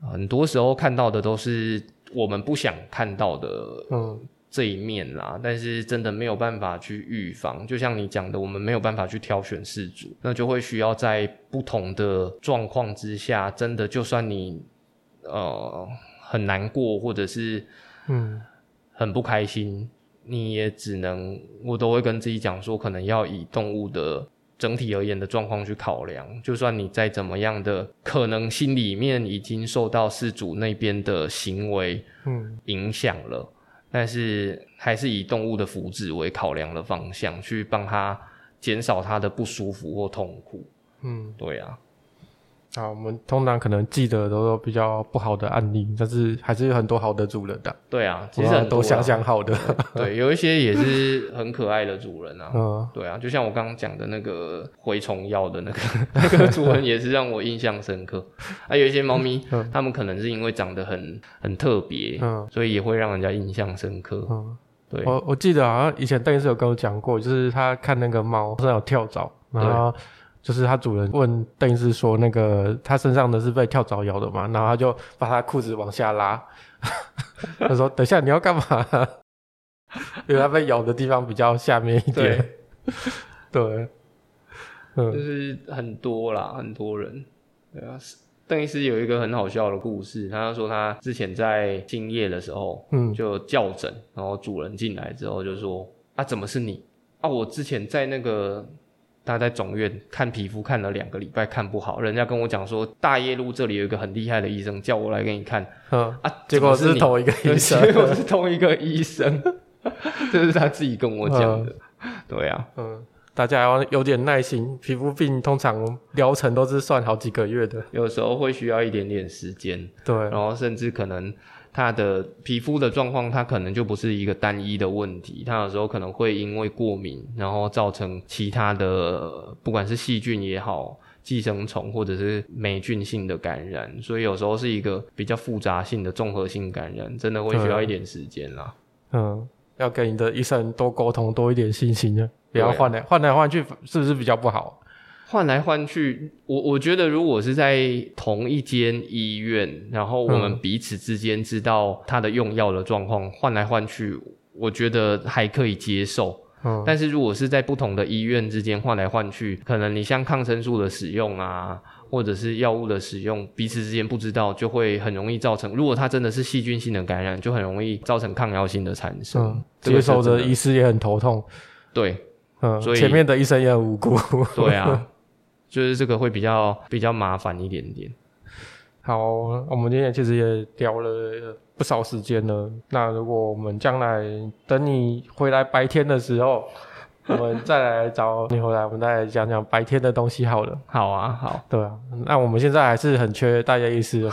很多时候看到的都是我们不想看到的。嗯。这一面啦，但是真的没有办法去预防，就像你讲的，我们没有办法去挑选事主，那就会需要在不同的状况之下，真的就算你呃很难过，或者是嗯。很不开心，嗯、你也只能我都会跟自己讲说，可能要以动物的整体而言的状况去考量，就算你再怎么样的，可能心里面已经受到事主那边的行为嗯。影响了。但是还是以动物的福祉为考量的方向，去帮他减少他的不舒服或痛苦。嗯，对啊。
啊，我们通常可能记得都有比较不好的案例，但是还是有很多好的主人的。
对啊，其实很多、
想想好的。
对，有一些也是很可爱的主人啊。(laughs) 嗯，对啊，就像我刚刚讲的那个蛔虫药的那个 (laughs) 那个主人，也是让我印象深刻。还、啊、有一些猫咪，(laughs) 嗯，它们可能是因为长得很很特别，嗯，所以也会让人家印象深刻。嗯，对。
我我记得好像以前邓医师有跟我讲过，就是他看那个猫身上有跳蚤，然后。就是他主人问邓医师说：“那个他身上的是被跳蚤咬的嘛？”然后他就把他裤子往下拉，(laughs) 他说：“等一下你要干嘛？” (laughs) 因为他被咬的地方比较下面一点。对，对，
嗯，就是很多啦，很多人。对啊，邓医师有一个很好笑的故事，他就说他之前在敬业的时候，嗯，就叫诊，然后主人进来之后就说：“啊，怎么是你？啊，我之前在那个。”他在总院看皮肤看了两个礼拜，看不好，人家跟我讲说大业路这里有一个很厉害的医生，叫我来给你看。嗯啊，
结果是同一个医生，
结果是同一个医生，(laughs) 这是他自己跟我讲的。嗯、对啊，
嗯，大家要有点耐心，皮肤病通常疗程都是算好几个月的，
有时候会需要一点点时间。
对，
然后甚至可能。它的皮肤的状况，它可能就不是一个单一的问题，它有时候可能会因为过敏，然后造成其他的，不管是细菌也好、寄生虫或者是霉菌性的感染，所以有时候是一个比较复杂性的综合性感染，真的会需要一点时间啦。
嗯，要跟你的医生多沟通，多一点信心啊，不要换来换来换去，是不是比较不好？
换来换去，我我觉得如果是在同一间医院，然后我们彼此之间知道他的用药的状况，换来换去，我觉得还可以接受。嗯，但是如果是在不同的医院之间换来换去，可能你像抗生素的使用啊，或者是药物的使用，彼此之间不知道，就会很容易造成。如果它真的是细菌性的感染，就很容易造成抗药性的产生。嗯，
接受的医师也很头痛。
对，
嗯，所以前面的医生也很无辜。
对啊。(laughs) 就是这个会比较比较麻烦一点点。
好，我们今天其实也聊了不少时间了。那如果我们将来等你回来白天的时候，我们再来找你回来，我们再来讲讲白天的东西好了。
好啊，好，
对啊。那我们现在还是很缺大家医师，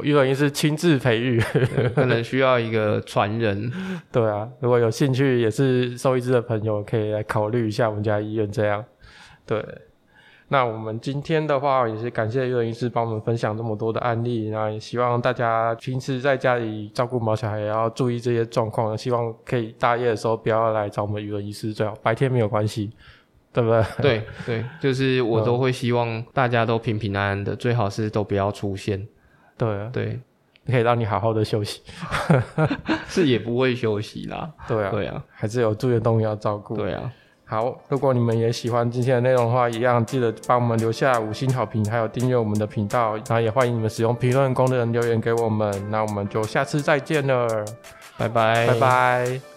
育人医师亲自培育，(laughs)
可能需要一个传人。
对啊，如果有兴趣也是兽医师的朋友，可以来考虑一下我们家医院这样。对。那我们今天的话也是感谢育人医师帮我们分享这么多的案例，那也希望大家平时在家里照顾毛小孩也要注意这些状况，希望可以大夜的时候不要来找我们育人医师，最好白天没有关系，对不对？
对对，就是我都会希望大家都平平安安的，嗯、最好是都不要出现。
对
对，
可以让你好好的休息，(laughs)
是也不会休息啦。
对啊对啊，还是有住院动物要照顾。
对啊。
好，如果你们也喜欢今天的内容的话，一样记得帮我们留下五星好评，还有订阅我们的频道，然后也欢迎你们使用评论功能留言给我们。那我们就下次再见了，
拜拜，
拜拜。